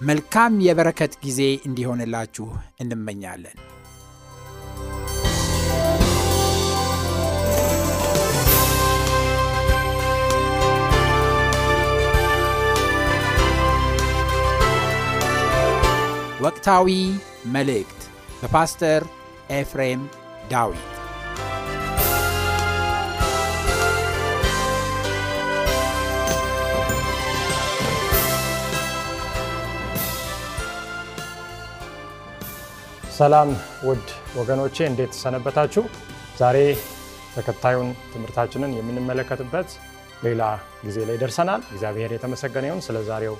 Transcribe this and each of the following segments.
መልካም የበረከት ጊዜ እንዲሆንላችሁ እንመኛለን። ወቅታዊ መልእክት በፓስተር ኤፍሬም ዳዊት ሰላም ውድ ወገኖቼ እንዴት ሰነበታችሁ? ዛሬ ተከታዩን ትምህርታችንን የምንመለከትበት ሌላ ጊዜ ላይ ደርሰናል። እግዚአብሔር የተመሰገነ ይሁን። ስለ ዛሬው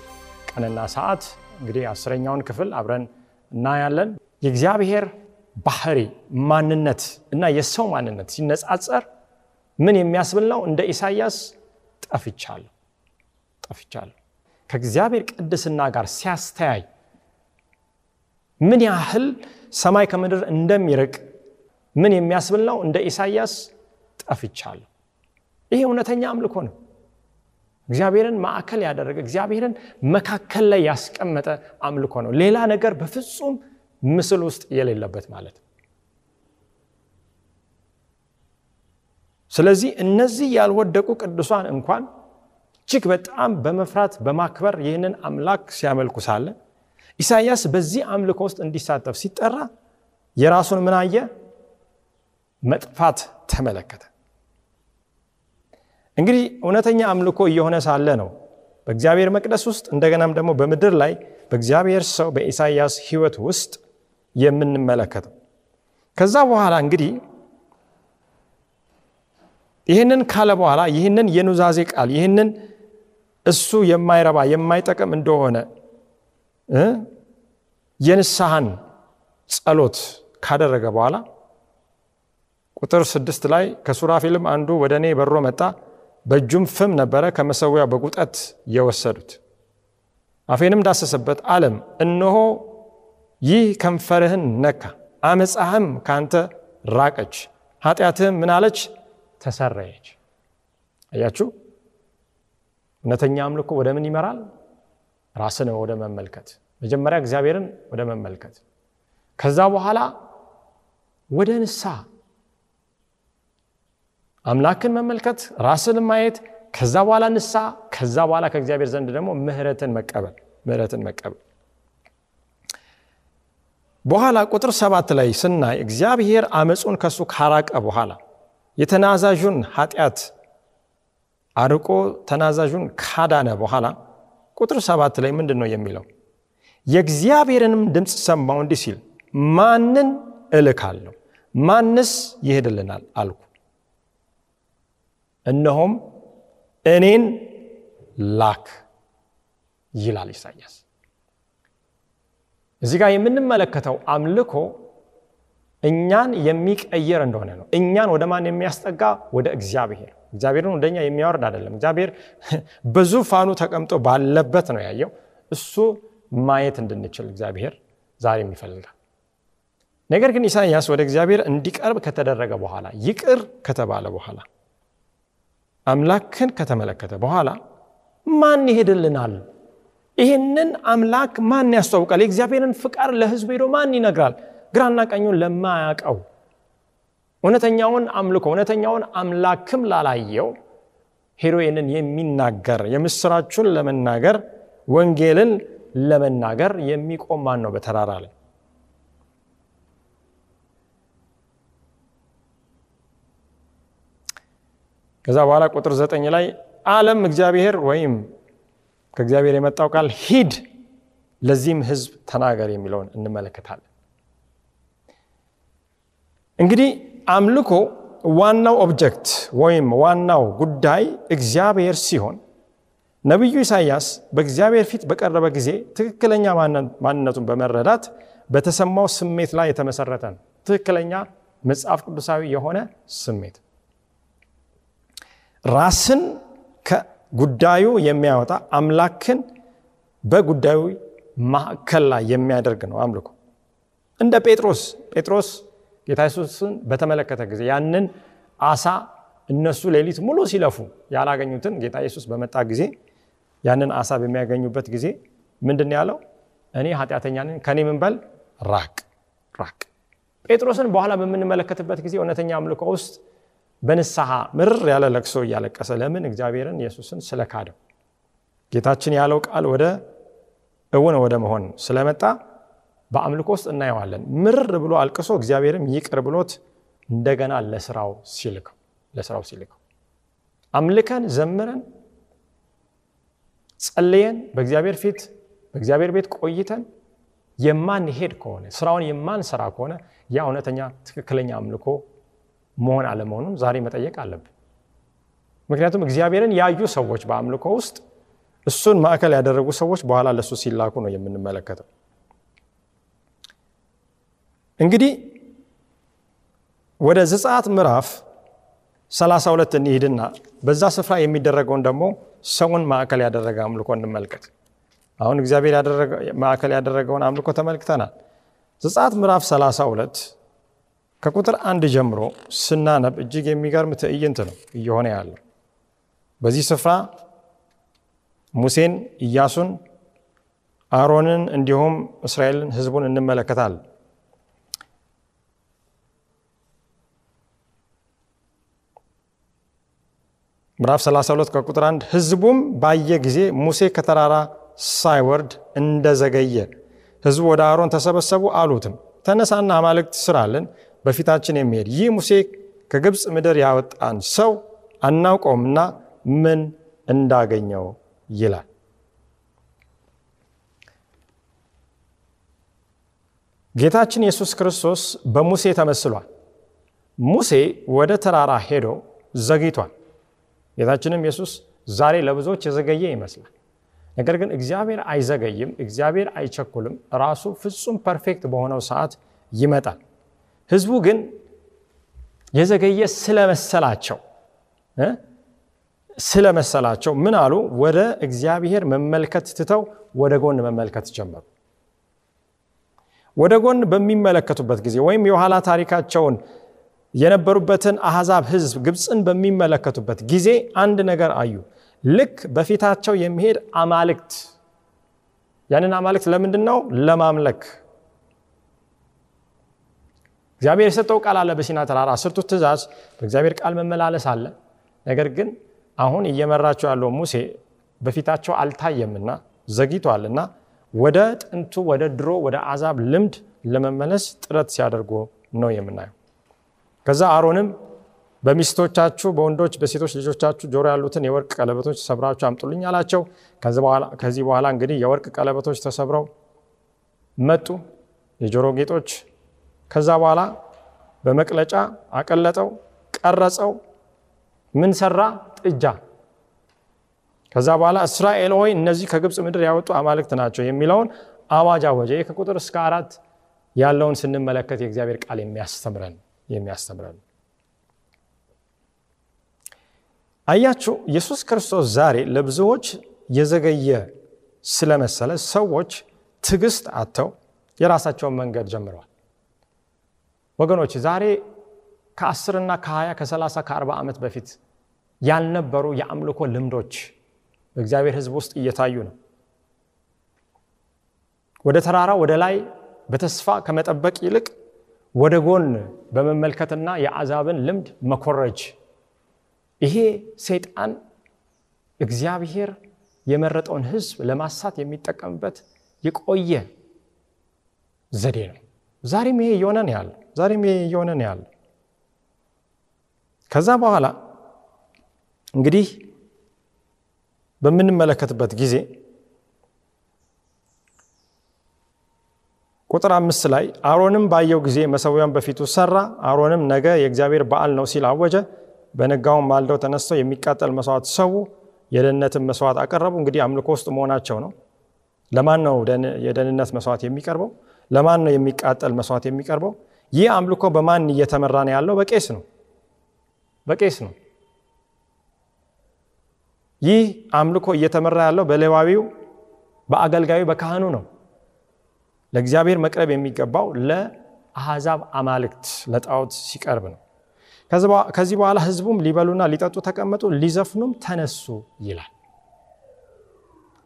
ቀንና ሰዓት እንግዲህ አስረኛውን ክፍል አብረን እናያለን። የእግዚአብሔር ባህሪ ማንነት እና የሰው ማንነት ሲነጻጸር ምን የሚያስብል ነው? እንደ ኢሳይያስ ጠፍቻለሁ ጠፍቻለሁ ከእግዚአብሔር ቅድስና ጋር ሲያስተያይ ምን ያህል ሰማይ ከምድር እንደሚርቅ ምን የሚያስብል ነው? እንደ ኢሳይያስ ጠፍቻለሁ። ይሄ እውነተኛ አምልኮ ነው። እግዚአብሔርን ማዕከል ያደረገ እግዚአብሔርን መካከል ላይ ያስቀመጠ አምልኮ ነው። ሌላ ነገር በፍጹም ምስል ውስጥ የሌለበት ማለት ነው። ስለዚህ እነዚህ ያልወደቁ ቅዱሳን እንኳን እጅግ በጣም በመፍራት በማክበር ይህንን አምላክ ሲያመልኩ ሳለ ኢሳይያስ በዚህ አምልኮ ውስጥ እንዲሳተፍ ሲጠራ የራሱን ምን አየ? መጥፋት ተመለከተ። እንግዲህ እውነተኛ አምልኮ እየሆነ ሳለ ነው በእግዚአብሔር መቅደስ ውስጥ እንደገናም ደግሞ በምድር ላይ በእግዚአብሔር ሰው በኢሳይያስ ሕይወት ውስጥ የምንመለከተው። ከዛ በኋላ እንግዲህ ይህንን ካለ በኋላ ይህንን የኑዛዜ ቃል ይህንን እሱ የማይረባ የማይጠቅም እንደሆነ የንስሐን ጸሎት ካደረገ በኋላ ቁጥር ስድስት ላይ ከሱራፊልም አንዱ ወደ እኔ በሮ መጣ፣ በእጁም ፍም ነበረ ከመሰዊያ በጉጠት የወሰዱት። አፌንም ዳሰሰበት፣ አለም እነሆ ይህ ከንፈርህን ነካ፣ አመፃህም ካንተ ራቀች፣ ኃጢአትህም ምን አለች ተሰረየች። አያችሁ፣ እውነተኛ አምልኮ ወደ ምን ይመራል? ራስን ወደ መመልከት መጀመሪያ እግዚአብሔርን ወደ መመልከት ከዛ በኋላ ወደ ንስሐ አምላክን መመልከት ራስን ማየት ከዛ በኋላ ንስሐ ከዛ በኋላ ከእግዚአብሔር ዘንድ ደግሞ ምህረትን መቀበል ምህረትን መቀበል። በኋላ ቁጥር ሰባት ላይ ስናይ እግዚአብሔር አመፁን ከሱ ካራቀ በኋላ የተናዛዡን ኃጢአት አርቆ ተናዛዡን ካዳነ በኋላ ቁጥር ሰባት ላይ ምንድን ነው የሚለው? የእግዚአብሔርንም ድምፅ ሰማው እንዲህ ሲል ማንን እልካለሁ? ማንስ ይሄድልናል አልኩ። እነሆም እኔን ላክ ይላል ኢሳያስ። እዚህ ጋር የምንመለከተው አምልኮ እኛን የሚቀየር እንደሆነ ነው። እኛን ወደ ማን የሚያስጠጋ? ወደ እግዚአብሔር እግዚአብሔርን ወደኛ የሚያወርድ አይደለም። እግዚአብሔር በዙፋኑ ተቀምጦ ባለበት ነው ያየው። እሱ ማየት እንድንችል እግዚአብሔር ዛሬም ይፈልጋል። ነገር ግን ኢሳይያስ ወደ እግዚአብሔር እንዲቀርብ ከተደረገ በኋላ ይቅር ከተባለ በኋላ አምላክን ከተመለከተ በኋላ ማን ይሄድልናል? ይህንን አምላክ ማን ያስተዋውቃል? የእግዚአብሔርን ፍቃድ ለሕዝብ ሄዶ ማን ይነግራል? ግራና ቀኙን ለማያውቀው እውነተኛውን አምልኮ እውነተኛውን አምላክም ላላየው ሄዶ ይህንን የሚናገር የምስራቹን ለመናገር ወንጌልን ለመናገር የሚቆም ማን ነው በተራራ ላይ? ከዛ በኋላ ቁጥር ዘጠኝ ላይ ዓለም እግዚአብሔር ወይም ከእግዚአብሔር የመጣው ቃል ሂድ ለዚህም ህዝብ ተናገር የሚለውን እንመለከታለን። እንግዲህ አምልኮ ዋናው ኦብጀክት ወይም ዋናው ጉዳይ እግዚአብሔር ሲሆን ነቢዩ ኢሳይያስ በእግዚአብሔር ፊት በቀረበ ጊዜ ትክክለኛ ማንነቱን በመረዳት በተሰማው ስሜት ላይ የተመሰረተ ነው። ትክክለኛ መጽሐፍ ቅዱሳዊ የሆነ ስሜት ራስን ከጉዳዩ የሚያወጣ አምላክን በጉዳዩ ማዕከል ላይ የሚያደርግ ነው አምልኮ። እንደ ጴጥሮስ ጴጥሮስ ጌታ ኢየሱስን በተመለከተ ጊዜ ያንን አሳ እነሱ ሌሊት ሙሉ ሲለፉ ያላገኙትን ጌታ ኢየሱስ በመጣ ጊዜ ያንን አሳ በሚያገኙበት ጊዜ ምንድን ያለው? እኔ ኃጢአተኛ ከኔ ምን በል ራቅ ራቅ። ጴጥሮስን በኋላ በምንመለከትበት ጊዜ እውነተኛ አምልኮ ውስጥ በንስሐ ምርር ያለ ለቅሶ እያለቀሰ ለምን እግዚአብሔርን ኢየሱስን ስለካደው ጌታችን ያለው ቃል ወደ እውን ወደ መሆን ስለመጣ በአምልኮ ውስጥ እናየዋለን። ምርር ብሎ አልቅሶ እግዚአብሔርም ይቅር ብሎት እንደገና ለስራው ሲልከው ለስራው ሲልከው አምልከን ዘምረን ጸልየን በእግዚአብሔር ፊት በእግዚአብሔር ቤት ቆይተን የማንሄድ ከሆነ ስራውን የማንሰራ ከሆነ ያ እውነተኛ ትክክለኛ አምልኮ መሆን አለመሆኑን ዛሬ መጠየቅ አለብን። ምክንያቱም እግዚአብሔርን ያዩ ሰዎች በአምልኮ ውስጥ እሱን ማዕከል ያደረጉ ሰዎች በኋላ ለእሱ ሲላኩ ነው የምንመለከተው። እንግዲህ ወደ ዘጸአት ምዕራፍ 32 እንሂድና በዛ ስፍራ የሚደረገውን ደግሞ ሰውን ማዕከል ያደረገ አምልኮ እንመልከት። አሁን እግዚአብሔር ማዕከል ያደረገውን አምልኮ ተመልክተናል። ዘጸአት ምዕራፍ 32 ከቁጥር አንድ ጀምሮ ስናነብ እጅግ የሚገርም ትዕይንት ነው እየሆነ ያለው። በዚህ ስፍራ ሙሴን፣ ኢያሱን፣ አሮንን እንዲሁም እስራኤልን ህዝቡን እንመለከታለን። ምዕራፍ 32 ከቁጥር 1 ህዝቡም ባየ ጊዜ ሙሴ ከተራራ ሳይወርድ እንደዘገየ ህዝቡ ወደ አሮን ተሰበሰቡ፣ አሉትም ተነሳና አማልክት ስራልን በፊታችን የሚሄድ ይህ ሙሴ ከግብፅ ምድር ያወጣን ሰው አናውቀውምና ምን እንዳገኘው ይላል። ጌታችን ኢየሱስ ክርስቶስ በሙሴ ተመስሏል። ሙሴ ወደ ተራራ ሄዶ ዘግይቷል። ጌታችንም ኢየሱስ ዛሬ ለብዙዎች የዘገየ ይመስላል። ነገር ግን እግዚአብሔር አይዘገይም፣ እግዚአብሔር አይቸኩልም። ራሱ ፍጹም perfect በሆነው ሰዓት ይመጣል። ህዝቡ ግን የዘገየ ስለመሰላቸው ስለመሰላቸው ምን አሉ? ወደ እግዚአብሔር መመልከት ትተው ወደ ጎን መመልከት ጀመሩ። ወደ ጎን በሚመለከቱበት ጊዜ ወይም የኋላ ታሪካቸውን የነበሩበትን አሕዛብ ህዝብ ግብፅን በሚመለከቱበት ጊዜ አንድ ነገር አዩ። ልክ በፊታቸው የሚሄድ አማልክት። ያንን አማልክት ለምንድን ነው? ለማምለክ እግዚአብሔር የሰጠው ቃል አለ በሲና ተራራ አስርቱ ትእዛዝ በእግዚአብሔር ቃል መመላለስ አለ። ነገር ግን አሁን እየመራቸው ያለው ሙሴ በፊታቸው አልታየምና ዘግይቷልና ወደ ጥንቱ ወደ ድሮ ወደ አዛብ ልምድ ለመመለስ ጥረት ሲያደርጉ ነው የምናየው። ከዛ አሮንም በሚስቶቻችሁ በወንዶች በሴቶች ልጆቻችሁ ጆሮ ያሉትን የወርቅ ቀለበቶች ሰብራችሁ አምጡልኝ አላቸው። ከዚህ በኋላ እንግዲህ የወርቅ ቀለበቶች ተሰብረው መጡ፣ የጆሮ ጌጦች ከዛ በኋላ በመቅለጫ አቀለጠው፣ ቀረጸው። ምን ሰራ? ጥጃ። ከዛ በኋላ እስራኤል ሆይ እነዚህ ከግብፅ ምድር ያወጡ አማልክት ናቸው የሚለውን አዋጅ አወጀ። ይህ ከቁጥር እስከ አራት ያለውን ስንመለከት የእግዚአብሔር ቃል የሚያስተምረን የሚያስተምረን አያችሁ። ኢየሱስ ክርስቶስ ዛሬ ለብዙዎች የዘገየ ስለመሰለ ሰዎች ትዕግስት አጥተው የራሳቸውን መንገድ ጀምረዋል። ወገኖች ዛሬ ከአስርና ከሀያ ከሰላሳ ከአርባ ዓመት በፊት ያልነበሩ የአምልኮ ልምዶች በእግዚአብሔር ሕዝብ ውስጥ እየታዩ ነው። ወደ ተራራ ወደ ላይ በተስፋ ከመጠበቅ ይልቅ ወደ ጎን በመመልከትና የአዛብን ልምድ መኮረጅ፣ ይሄ ሰይጣን እግዚአብሔር የመረጠውን ሕዝብ ለማሳት የሚጠቀምበት የቆየ ዘዴ ነው። ዛሬም ይሄ እየሆነ ነው ያለው። ዛሬም ይሄ እየሆነ ነው ያለው። ከዛ በኋላ እንግዲህ በምንመለከትበት ጊዜ ቁጥር አምስት ላይ አሮንም ባየው ጊዜ መሰዊያን በፊቱ ሰራ። አሮንም ነገ የእግዚአብሔር በዓል ነው ሲል አወጀ። በነጋውም ማልደው ተነስተው የሚቃጠል መስዋዕት ሰዉ፣ የደህንነትን መስዋዕት አቀረቡ። እንግዲህ አምልኮ ውስጥ መሆናቸው ነው። ለማን ነው የደህንነት መስዋዕት የሚቀርበው? ለማን ነው የሚቃጠል መስዋዕት የሚቀርበው? ይህ አምልኮ በማን እየተመራ ነው ያለው? በቄስ ነው። በቄስ ነው። ይህ አምልኮ እየተመራ ያለው በሌዋዊው በአገልጋዩ በካህኑ ነው። ለእግዚአብሔር መቅረብ የሚገባው ለአሕዛብ አማልክት ለጣዖት ሲቀርብ ነው። ከዚህ በኋላ ሕዝቡም ሊበሉና ሊጠጡ ተቀመጡ፣ ሊዘፍኑም ተነሱ ይላል።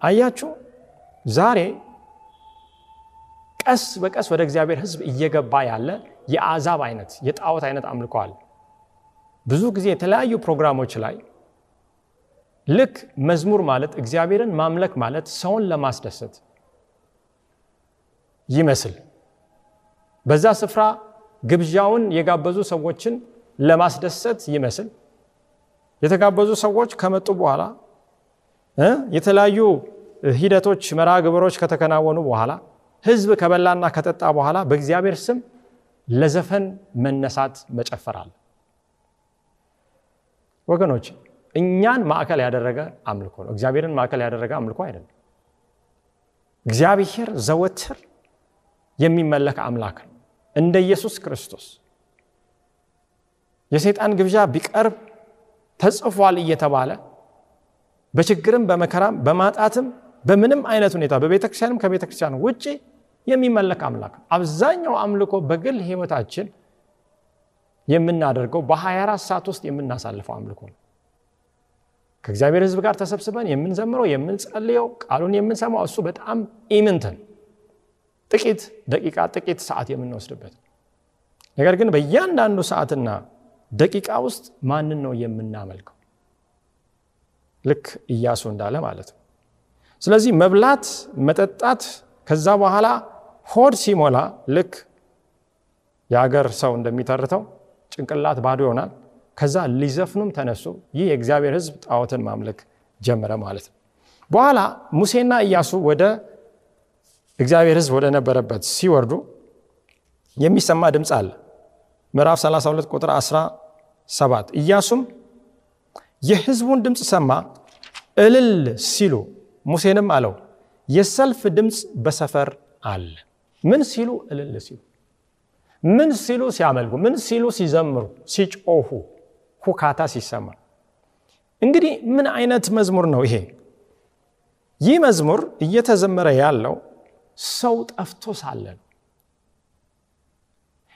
አያችሁ፣ ዛሬ ቀስ በቀስ ወደ እግዚአብሔር ሕዝብ እየገባ ያለ የአሕዛብ አይነት የጣዖት አይነት አምልኮ ብዙ ጊዜ የተለያዩ ፕሮግራሞች ላይ ልክ መዝሙር ማለት እግዚአብሔርን ማምለክ ማለት ሰውን ለማስደሰት ይመስል በዛ ስፍራ ግብዣውን የጋበዙ ሰዎችን ለማስደሰት ይመስል የተጋበዙ ሰዎች ከመጡ በኋላ የተለያዩ ሂደቶች መርሃ ግብሮች ከተከናወኑ በኋላ ህዝብ ከበላና ከጠጣ በኋላ በእግዚአብሔር ስም ለዘፈን መነሳት መጨፈር ወገኖች እኛን ማዕከል ያደረገ አምልኮ ነው። እግዚአብሔርን ማዕከል ያደረገ አምልኮ አይደለም። እግዚአብሔር ዘወትር የሚመለክ አምላክ ነው። እንደ ኢየሱስ ክርስቶስ የሰይጣን ግብዣ ቢቀርብ ተጽፏል እየተባለ በችግርም በመከራም በማጣትም በምንም አይነት ሁኔታ በቤተ ክርስቲያንም ከቤተ ውጭ የሚመለክ አምላክ ነው። አብዛኛው አምልኮ በግል ህይወታችን የምናደርገው በ24 ሰዓት ውስጥ የምናሳልፈው አምልኮ ነው። ከእግዚአብሔር ህዝብ ጋር ተሰብስበን የምንዘምረው የምንጸልየው ቃሉን የምንሰማው እሱ በጣም ኢምንትን ጥቂት ደቂቃ ጥቂት ሰዓት የምንወስድበት ነገር ግን በእያንዳንዱ ሰዓትና ደቂቃ ውስጥ ማንን ነው የምናመልከው? ልክ እያሱ እንዳለ ማለት ነው። ስለዚህ መብላት፣ መጠጣት ከዛ በኋላ ሆድ ሲሞላ ልክ የሀገር ሰው እንደሚተርተው ጭንቅላት ባዶ ይሆናል። ከዛ ሊዘፍኑም ተነሱ። ይህ የእግዚአብሔር ህዝብ ጣዖትን ማምለክ ጀመረ ማለት ነው። በኋላ ሙሴና ኢያሱ ወደ እግዚአብሔር ህዝብ ወደ ነበረበት ሲወርዱ የሚሰማ ድምፅ አለ። ምዕራፍ 32 ቁጥር 17 ኢያሱም የህዝቡን ድምፅ ሰማ፣ እልል ሲሉ ሙሴንም አለው የሰልፍ ድምፅ በሰፈር አለ። ምን ሲሉ? እልል ሲሉ። ምን ሲሉ? ሲያመልኩ። ምን ሲሉ? ሲዘምሩ፣ ሲጮሁ፣ ሁካታ ሲሰማ። እንግዲህ ምን አይነት መዝሙር ነው ይሄ? ይህ መዝሙር እየተዘመረ ያለው ሰው ጠፍቶ ሳለ ነው።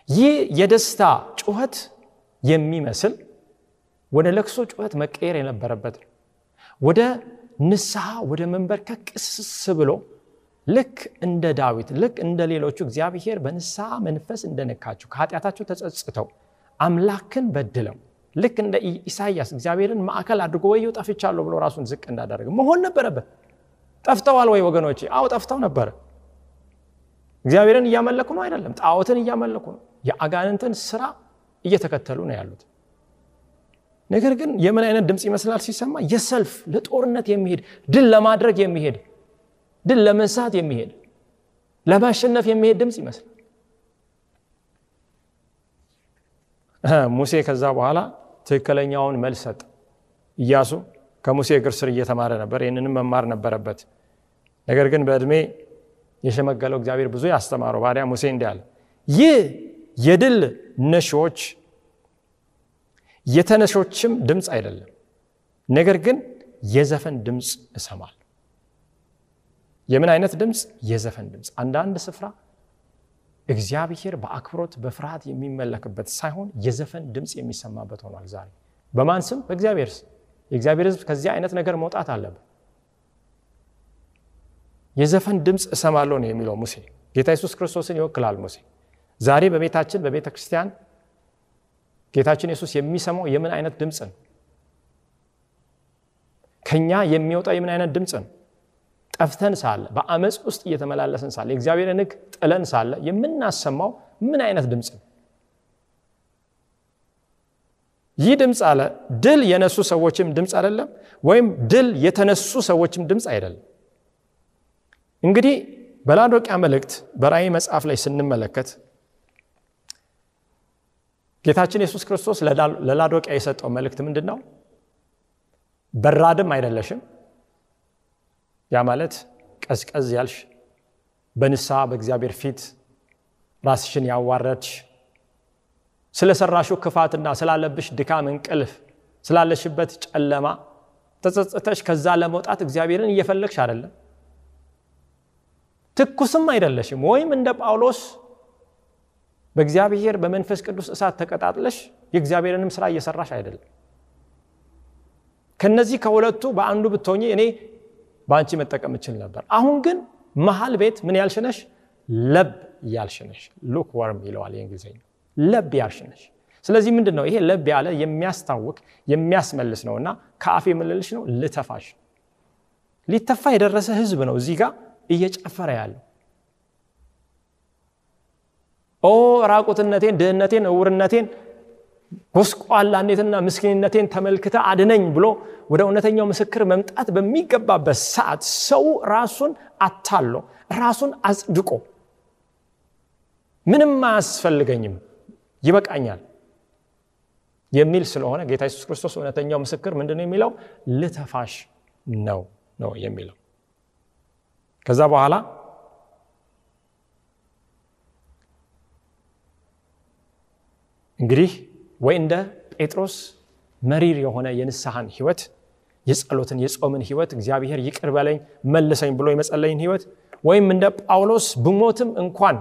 ይህ የደስታ ጩኸት የሚመስል ወደ ለቅሶ ጩኸት መቀየር የነበረበት ነው። ወደ ንስሐ ወደ መንበርከክ ቅስስ ብሎ ልክ እንደ ዳዊት ልክ እንደ ሌሎቹ እግዚአብሔር በንስሐ መንፈስ እንደነካቸው ከኃጢአታቸው ተጸጽተው አምላክን በድለው ልክ እንደ ኢሳይያስ እግዚአብሔርን ማዕከል አድርጎ ወየው ጠፍቻለሁ ብሎ ራሱን ዝቅ እንዳደረገ መሆን ነበረበት። ጠፍተዋል ወይ ወገኖቼ? አዎ ጠፍተው ነበረ። እግዚአብሔርን እያመለኩ ነው አይደለም፣ ጣዖትን እያመለኩ ነው። የአጋንንትን ስራ እየተከተሉ ነው ያሉት። ነገር ግን የምን አይነት ድምፅ ይመስላል ሲሰማ? የሰልፍ ለጦርነት የሚሄድ ድል ለማድረግ የሚሄድ ድል ለመንሳት የሚሄድ ለማሸነፍ የሚሄድ ድምፅ ይመስላል። ሙሴ ከዛ በኋላ ትክክለኛውን መልስ ሰጠ። ኢያሱ ከሙሴ እግር ስር እየተማረ ነበር። ይህንንም መማር ነበረበት። ነገር ግን በዕድሜ የሸመገለው እግዚአብሔር ብዙ ያስተማረው ባሪያ ሙሴ እንዲህ ይህ የድል ነሺዎች የተነሾችም ድምፅ አይደለም፣ ነገር ግን የዘፈን ድምፅ እሰማል። የምን አይነት ድምፅ? የዘፈን ድምፅ። አንዳንድ ስፍራ እግዚአብሔር በአክብሮት በፍርሃት የሚመለክበት ሳይሆን የዘፈን ድምፅ የሚሰማበት ሆኗል ዛሬ። በማን ስም? በእግዚአብሔር ስም። የእግዚአብሔር ሕዝብ ከዚህ አይነት ነገር መውጣት አለበት። የዘፈን ድምፅ እሰማለሁ ነው የሚለው ሙሴ። ጌታ ኢየሱስ ክርስቶስን ይወክላል ሙሴ። ዛሬ በቤታችን በቤተ ክርስቲያን ጌታችን ኢየሱስ የሚሰማው የምን አይነት ድምፅ ነው? ከኛ የሚወጣው የምን አይነት ድምፅ ነው? ጠፍተን ሳለ በአመፅ ውስጥ እየተመላለስን ሳለ የእግዚአብሔርን ሕግ ጥለን ሳለ የምናሰማው ምን አይነት ድምፅ ነው? ይህ ድምፅ አለ ድል የነሱ ሰዎችም ድምፅ አይደለም፣ ወይም ድል የተነሱ ሰዎችም ድምፅ አይደለም። እንግዲህ በላዶቅያ መልእክት በራእይ መጽሐፍ ላይ ስንመለከት ጌታችን ኢየሱስ ክርስቶስ ለላዶቅያ የሰጠው መልእክት ምንድን ነው? በራድም አይደለሽም። ያ ማለት ቀዝቀዝ ያልሽ በንስሐ በእግዚአብሔር ፊት ራስሽን ያዋረድሽ ስለሰራሹ ክፋትና ስላለብሽ ድካም እንቅልፍ ስላለሽበት ጨለማ ተጸጽተሽ ከዛ ለመውጣት እግዚአብሔርን እየፈለግሽ አይደለም። ትኩስም አይደለሽም። ወይም እንደ ጳውሎስ በእግዚአብሔር በመንፈስ ቅዱስ እሳት ተቀጣጥለሽ የእግዚአብሔርንም ስራ እየሰራሽ አይደለም። ከነዚህ ከሁለቱ በአንዱ ብትሆኚ እኔ በአንቺ መጠቀም እችል ነበር። አሁን ግን መሀል ቤት ምን ያልሽነሽ? ለብ ያልሽነሽ። ሉክ ወርም ይለዋል የእንግሊዝኛ ለብ ያልሽነሽ። ስለዚህ ምንድን ነው ይሄ ለብ ያለ የሚያስታውቅ የሚያስመልስ ነው እና ከአፍ የምልልሽ ነው ልተፋሽ። ሊተፋ የደረሰ ህዝብ ነው እዚህ ጋር እየጨፈረ ያለው? ኦ ራቁትነቴን፣ ድህነቴን፣ እውርነቴን፣ ጎስቋላነትና ምስኪንነቴን ተመልክተ አድነኝ ብሎ ወደ እውነተኛው ምስክር መምጣት በሚገባበት ሰዓት ሰው ራሱን አታሎ ራሱን አጽድቆ ምንም አያስፈልገኝም ይበቃኛል የሚል ስለሆነ ጌታ ኢየሱስ ክርስቶስ እውነተኛው ምስክር ምንድን ነው የሚለው? ልተፋሽ ነው ነው የሚለው ከዛ በኋላ እንግዲህ ወይ እንደ ጴጥሮስ መሪር የሆነ የንስሐን ህይወት የጸሎትን የጾምን ህይወት እግዚአብሔር ይቅር በለኝ መልሰኝ ብሎ የመጸለይን ህይወት ወይም እንደ ጳውሎስ ብሞትም እንኳን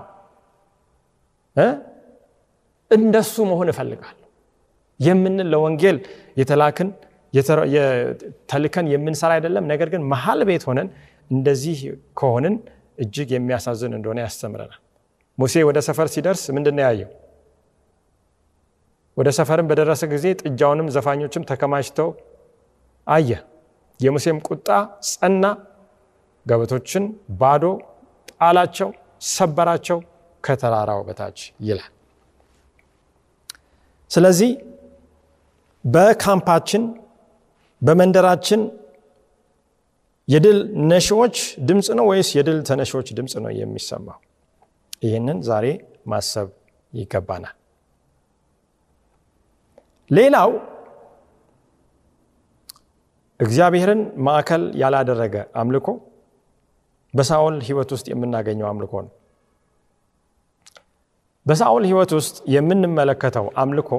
እንደሱ መሆን እፈልጋለሁ የምንል ለወንጌል የተላክን ተልከን የምንሰራ አይደለም። ነገር ግን መሀል ቤት ሆነን እንደዚህ ከሆንን እጅግ የሚያሳዝን እንደሆነ ያስተምረናል። ሙሴ ወደ ሰፈር ሲደርስ ምንድን ነው ያየው? ወደ ሰፈርም በደረሰ ጊዜ ጥጃውንም ዘፋኞችም ተከማችተው አየ። የሙሴም ቁጣ ጸና፣ ገበቶችን ባዶ ጣላቸው፣ ሰበራቸው ከተራራው በታች ይላል። ስለዚህ በካምፓችን በመንደራችን የድል ነሺዎች ድምፅ ነው ወይስ የድል ተነሺዎች ድምፅ ነው የሚሰማው? ይህንን ዛሬ ማሰብ ይገባናል። ሌላው እግዚአብሔርን ማዕከል ያላደረገ አምልኮ በሳኦል ሕይወት ውስጥ የምናገኘው አምልኮ ነው። በሳኦል ሕይወት ውስጥ የምንመለከተው አምልኮ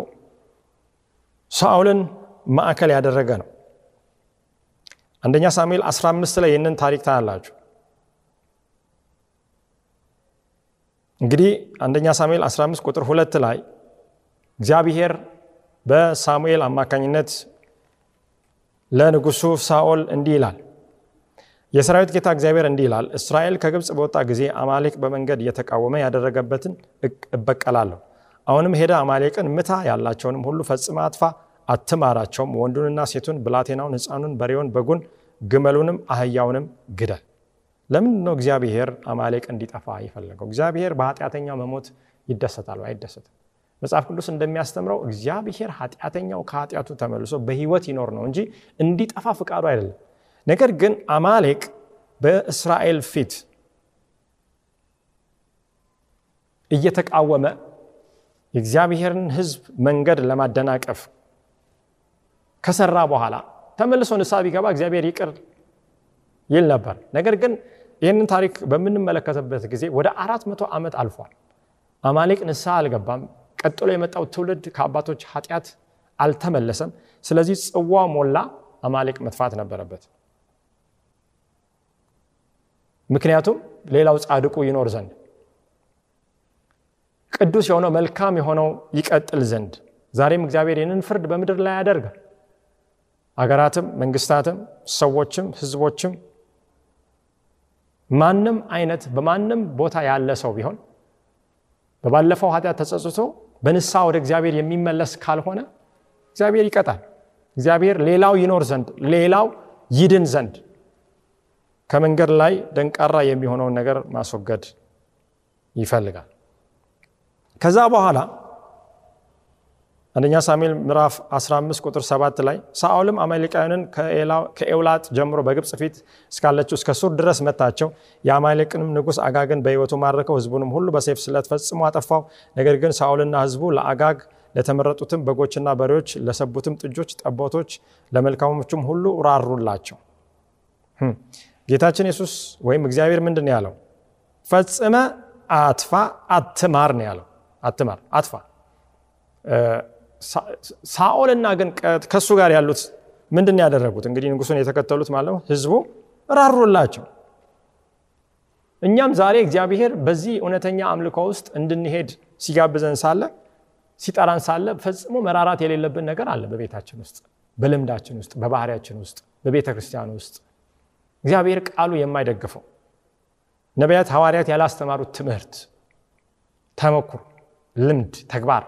ሳኦልን ማዕከል ያደረገ ነው። አንደኛ ሳሙኤል 15 ላይ ይህንን ታሪክ ታያላችሁ። እንግዲህ አንደኛ ሳሙኤል 15 ቁጥር ሁለት ላይ እግዚአብሔር በሳሙኤል አማካኝነት ለንጉሱ ሳኦል እንዲህ ይላል የሰራዊት ጌታ እግዚአብሔር እንዲህ ይላል፣ እስራኤል ከግብፅ በወጣ ጊዜ አማሌቅ በመንገድ እየተቃወመ ያደረገበትን እበቀላለሁ። አሁንም ሄደ አማሌቅን ምታ፣ ያላቸውንም ሁሉ ፈጽመ አጥፋ፣ አትማራቸውም። ወንዱንና ሴቱን፣ ብላቴናውን፣ ሕፃኑን፣ በሬውን፣ በጉን፣ ግመሉንም አህያውንም ግደል። ለምንድን ነው እግዚአብሔር አማሌቅ እንዲጠፋ የፈለገው? እግዚአብሔር በኃጢአተኛው መሞት ይደሰታል አይደሰትም? መጽሐፍ ቅዱስ እንደሚያስተምረው እግዚአብሔር ኃጢአተኛው ከኃጢአቱ ተመልሶ በህይወት ይኖር ነው እንጂ እንዲጠፋ ፍቃዱ አይደለም። ነገር ግን አማሌቅ በእስራኤል ፊት እየተቃወመ የእግዚአብሔርን ሕዝብ መንገድ ለማደናቀፍ ከሰራ በኋላ ተመልሶ ንስሐ ቢገባ እግዚአብሔር ይቅር ይል ነበር። ነገር ግን ይህንን ታሪክ በምንመለከትበት ጊዜ ወደ አራት መቶ ዓመት አልፏል። አማሌቅ ንስሐ አልገባም። ቀጥሎ የመጣው ትውልድ ከአባቶች ኃጢአት አልተመለሰም። ስለዚህ ጽዋ ሞላ፣ አማሌቅ መጥፋት ነበረበት። ምክንያቱም ሌላው ጻድቁ ይኖር ዘንድ ቅዱስ የሆነው መልካም የሆነው ይቀጥል ዘንድ ዛሬም እግዚአብሔር ይህንን ፍርድ በምድር ላይ ያደርጋል። አገራትም፣ መንግስታትም፣ ሰዎችም፣ ህዝቦችም ማንም አይነት በማንም ቦታ ያለ ሰው ቢሆን በባለፈው ኃጢአት ተጸጽቶ በንስሐ ወደ እግዚአብሔር የሚመለስ ካልሆነ እግዚአብሔር ይቀጣል። እግዚአብሔር ሌላው ይኖር ዘንድ ሌላው ይድን ዘንድ ከመንገድ ላይ ደንቃራ የሚሆነውን ነገር ማስወገድ ይፈልጋል። ከዛ በኋላ አንደኛ ሳሙኤል ምዕራፍ 15 ቁጥር 7 ላይ ሳኦልም አማሌቃውያንን ከኤውላጥ ጀምሮ በግብፅ ፊት እስካለችው እስከ ሱር ድረስ መታቸው። የአማሌቅንም ንጉሥ አጋግን በሕይወቱ ማረከው፣ ሕዝቡንም ሁሉ በሰይፍ ስለት ፈጽሞ አጠፋው። ነገር ግን ሳኦልና ሕዝቡ ለአጋግ ለተመረጡትም በጎችና በሬዎች፣ ለሰቡትም ጥጆች፣ ጠቦቶች፣ ለመልካሞቹም ሁሉ ራሩላቸው። ጌታችን ኢየሱስ ወይም እግዚአብሔር ምንድን ነው ያለው? ፈጽመ አጥፋ፣ አትማር ነው ያለው። አትማር፣ አጥፋ ሳኦልና ግን ከሱ ጋር ያሉት ምንድን ያደረጉት? እንግዲህ ንጉሱን የተከተሉት ማለት ህዝቡ ራሩላቸው። እኛም ዛሬ እግዚአብሔር በዚህ እውነተኛ አምልኮ ውስጥ እንድንሄድ ሲጋብዘን ሳለ ሲጠራን ሳለ ፈጽሞ መራራት የሌለብን ነገር አለ። በቤታችን ውስጥ፣ በልምዳችን ውስጥ፣ በባህሪያችን ውስጥ፣ በቤተ ክርስቲያን ውስጥ እግዚአብሔር ቃሉ የማይደግፈው ነቢያት፣ ሐዋርያት ያላስተማሩት ትምህርት፣ ተመኩር፣ ልምድ፣ ተግባር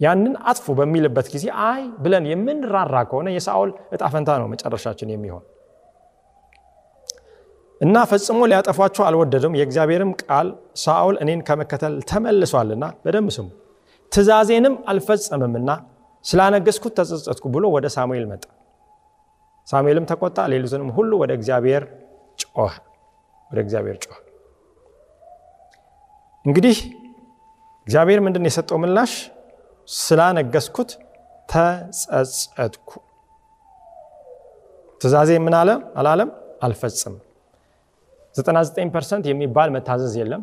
ያንን አጥፉ በሚልበት ጊዜ አይ ብለን የምንራራ ከሆነ የሳኦል እጣ ፈንታ ነው መጨረሻችን የሚሆን እና ፈጽሞ ሊያጠፏቸው አልወደድም። የእግዚአብሔርም ቃል ሳኦል እኔን ከመከተል ተመልሷልና፣ በደንብ ስሙ፣ ትእዛዜንም አልፈጸምምና ስላነገስኩት ተጸጸትኩ ብሎ ወደ ሳሙኤል መጣ። ሳሙኤልም ተቆጣ፣ ሌሎትንም ሁሉ ወደ እግዚአብሔር ጮኸ ወደ እግዚአብሔር ጮኸ። እንግዲህ እግዚአብሔር ምንድን የሰጠው ምላሽ? ስላነገስኩት ተጸጸትኩ። ትእዛዜ ምን አለ አላለም? አልፈጽምም። 99 percent የሚባል መታዘዝ የለም።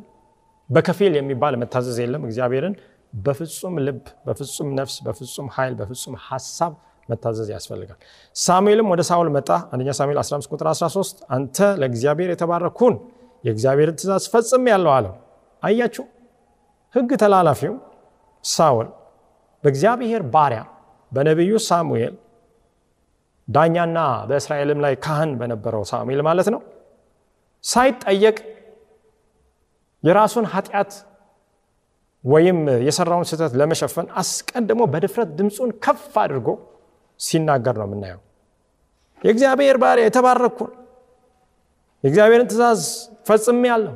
በከፊል የሚባል መታዘዝ የለም። እግዚአብሔርን በፍጹም ልብ፣ በፍጹም ነፍስ፣ በፍጹም ኃይል፣ በፍጹም ሀሳብ መታዘዝ ያስፈልጋል። ሳሙኤልም ወደ ሳውል መጣ። አንደኛ ሳሙኤል 15 ቁጥር 13 አንተ ለእግዚአብሔር የተባረክህ ሁን የእግዚአብሔርን ትእዛዝ ፈጽሜአለሁ አለው። አያችሁ ህግ ተላላፊው ሳውል በእግዚአብሔር ባሪያ በነቢዩ ሳሙኤል ዳኛና በእስራኤልም ላይ ካህን በነበረው ሳሙኤል ማለት ነው ሳይጠየቅ የራሱን ኃጢአት ወይም የሰራውን ስህተት ለመሸፈን አስቀድሞ በድፍረት ድምፁን ከፍ አድርጎ ሲናገር ነው የምናየው። የእግዚአብሔር ባሪያ የተባረኩን የእግዚአብሔርን ትእዛዝ ፈጽሜ ያለው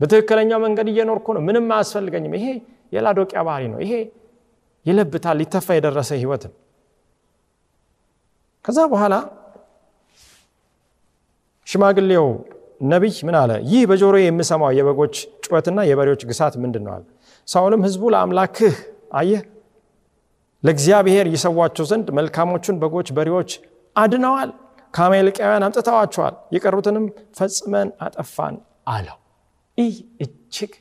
በትክክለኛው መንገድ እየኖርኩ ነው፣ ምንም አያስፈልገኝም። ይሄ የላዶቂያ ባህሪ ነው። ይሄ ይለብታል፣ ሊተፋ የደረሰ ህይወትም ከዛ በኋላ ሽማግሌው ነቢይ ምን አለ? ይህ በጆሮ የምሰማው የበጎች ጩኸትና የበሬዎች ግሳት ምንድን ነው ሳውልም ህዝቡ ለአምላክህ አየህ ለእግዚአብሔር ይሰዋቸው ዘንድ መልካሞቹን በጎች በሬዎች አድነዋል፣ ከአማሌቃውያን አምጥተዋቸዋል፣ የቀሩትንም ፈጽመን አጠፋን አለው። ይህ እጅግ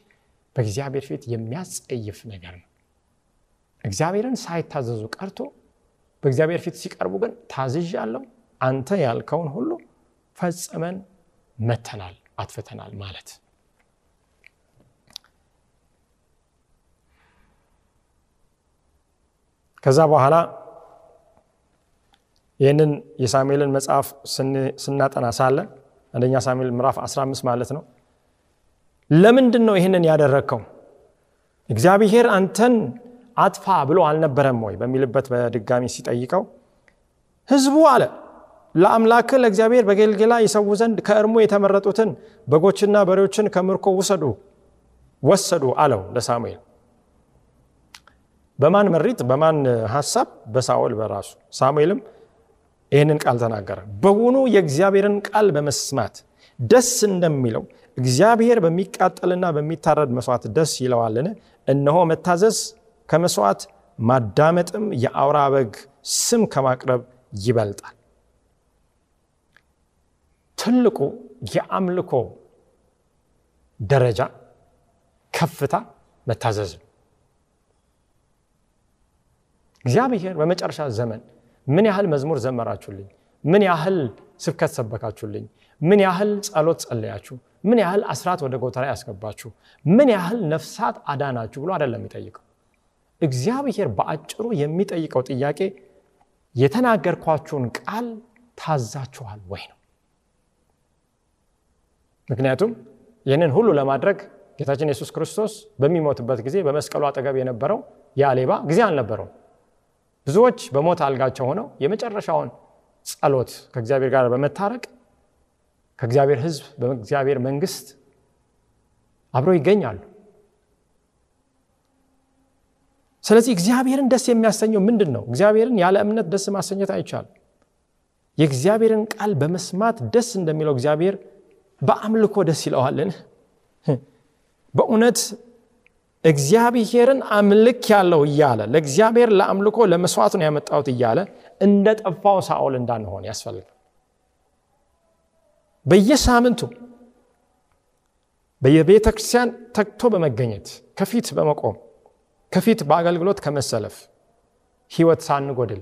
በእግዚአብሔር ፊት የሚያስጸይፍ ነገር ነው። እግዚአብሔርን ሳይታዘዙ ቀርቶ በእግዚአብሔር ፊት ሲቀርቡ ግን ታዝዣለሁ፣ አንተ ያልከውን ሁሉ ፈጽመን መተናል፣ አጥፍተናል ማለት ከዛ በኋላ ይህንን የሳሙኤልን መጽሐፍ ስናጠና ሳለ አንደኛ ሳሙኤል ምዕራፍ 15 ማለት ነው ለምንድን ነው ይህንን ያደረግከው? እግዚአብሔር አንተን አጥፋ ብሎ አልነበረም ወይ በሚልበት በድጋሚ ሲጠይቀው ህዝቡ አለ ለአምላክ ለእግዚአብሔር በጌልጌላ ይሰዉ ዘንድ ከእርሙ የተመረጡትን በጎችና በሬዎችን ከምርኮ ውሰዱ ወሰዱ አለው ለሳሙኤል። በማን መሪት? በማን ሀሳብ? በሳኦል በራሱ። ሳሙኤልም ይህንን ቃል ተናገረ። በውኑ የእግዚአብሔርን ቃል በመስማት ደስ እንደሚለው እግዚአብሔር በሚቃጠልና በሚታረድ መስዋዕት ደስ ይለዋልን? እነሆ መታዘዝ ከመስዋዕት ማዳመጥም የአውራ በግ ስም ከማቅረብ ይበልጣል። ትልቁ የአምልኮ ደረጃ ከፍታ መታዘዝ እግዚአብሔር በመጨረሻ ዘመን ምን ያህል መዝሙር ዘመራችሁልኝ፣ ምን ያህል ስብከት ሰበካችሁልኝ፣ ምን ያህል ጸሎት ጸለያችሁ፣ ምን ያህል አስራት ወደ ጎተራ ያስገባችሁ፣ ምን ያህል ነፍሳት አዳናችሁ ብሎ አይደለም የሚጠይቀው። እግዚአብሔር በአጭሩ የሚጠይቀው ጥያቄ የተናገርኳችሁን ቃል ታዛችኋል ወይ ነው። ምክንያቱም ይህንን ሁሉ ለማድረግ ጌታችን ኢየሱስ ክርስቶስ በሚሞትበት ጊዜ በመስቀሉ አጠገብ የነበረው ያ ሌባ ጊዜ አልነበረው። ብዙዎች በሞት አልጋቸው ሆነው የመጨረሻውን ጸሎት ከእግዚአብሔር ጋር በመታረቅ ከእግዚአብሔር ሕዝብ በእግዚአብሔር መንግስት አብረው ይገኛሉ። ስለዚህ እግዚአብሔርን ደስ የሚያሰኘው ምንድን ነው? እግዚአብሔርን ያለ እምነት ደስ ማሰኘት አይቻልም። የእግዚአብሔርን ቃል በመስማት ደስ እንደሚለው እግዚአብሔር በአምልኮ ደስ ይለዋልን? በእውነት እግዚአብሔርን አምልክ ያለው እያለ ለእግዚአብሔር ለአምልኮ ለመስዋዕት ነው ያመጣሁት እያለ እንደ ጠፋው ሳኦል እንዳንሆን ያስፈልጋል። በየሳምንቱ በየቤተ ክርስቲያን ተግቶ በመገኘት ከፊት በመቆም ከፊት በአገልግሎት ከመሰለፍ ህይወት ሳንጎድል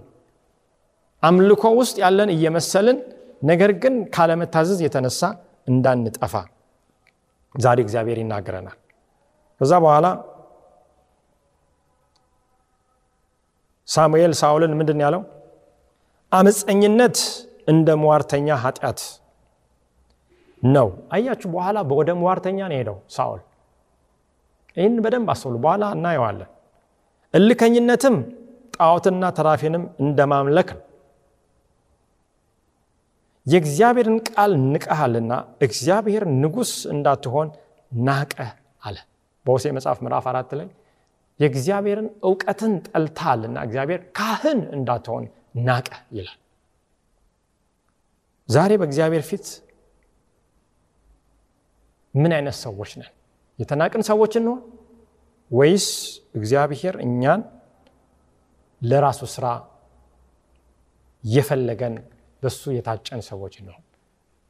አምልኮ ውስጥ ያለን እየመሰልን ነገር ግን ካለመታዘዝ የተነሳ እንዳንጠፋ ዛሬ እግዚአብሔር ይናገረናል። ከዛ በኋላ ሳሙኤል ሳውልን ምንድን ያለው? አመፀኝነት እንደ ሟርተኛ ኃጢአት ነው። አያችሁ፣ በኋላ ወደ ሟርተኛ ነው ሄደው ሳውል። ይህን በደንብ አስተውሉ፣ በኋላ እናየዋለን። እልከኝነትም ጣዖትና ተራፊንም እንደ ማምለክ ነው። የእግዚአብሔርን ቃል ንቀሃልና እግዚአብሔር ንጉሥ እንዳትሆን ናቀ አለ። በሆሴ መጽሐፍ ምዕራፍ አራት ላይ የእግዚአብሔርን እውቀትን ጠልታልና እግዚአብሔር ካህን እንዳትሆን ናቀ ይላል። ዛሬ በእግዚአብሔር ፊት ምን አይነት ሰዎች ነን? የተናቅን ሰዎች እንሆን ወይስ እግዚአብሔር እኛን ለራሱ ስራ የፈለገን በሱ የታጨን ሰዎች እንሆን?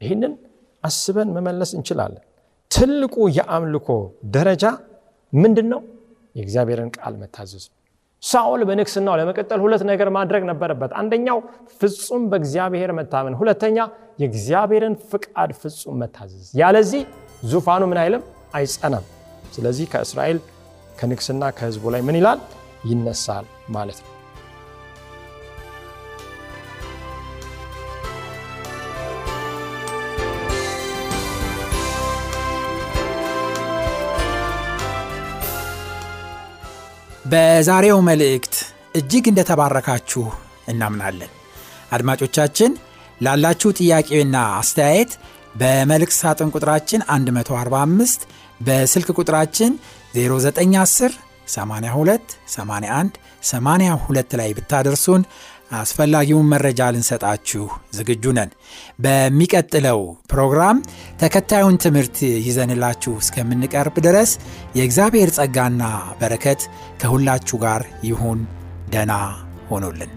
ይህንን አስበን መመለስ እንችላለን። ትልቁ የአምልኮ ደረጃ ምንድን ነው? የእግዚአብሔርን ቃል መታዘዝ ነው። ሳኦል በንግስናው ለመቀጠል ሁለት ነገር ማድረግ ነበረበት። አንደኛው ፍጹም በእግዚአብሔር መታመን፣ ሁለተኛ የእግዚአብሔርን ፍቃድ ፍጹም መታዘዝ። ያለዚህ ዙፋኑ ምን አይልም አይጸናም። ስለዚህ ከእስራኤል ከንግስና ከህዝቡ ላይ ምን ይላል ይነሳል ማለት ነው። በዛሬው መልእክት እጅግ እንደተባረካችሁ እናምናለን። አድማጮቻችን ላላችሁ ጥያቄና አስተያየት በመልእክት ሳጥን ቁጥራችን 145 በስልክ ቁጥራችን 0910 82 81 82 ላይ ብታደርሱን አስፈላጊውን መረጃ ልንሰጣችሁ ዝግጁ ነን። በሚቀጥለው ፕሮግራም ተከታዩን ትምህርት ይዘንላችሁ እስከምንቀርብ ድረስ የእግዚአብሔር ጸጋና በረከት ከሁላችሁ ጋር ይሁን። ደና ሆኖልን